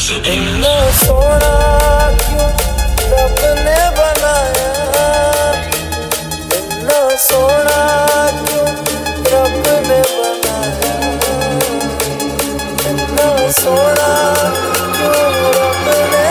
इतना सोना क्यों रब ने बनाया इतना सोना क्यों रब ने बनाया इतना सोना रब ने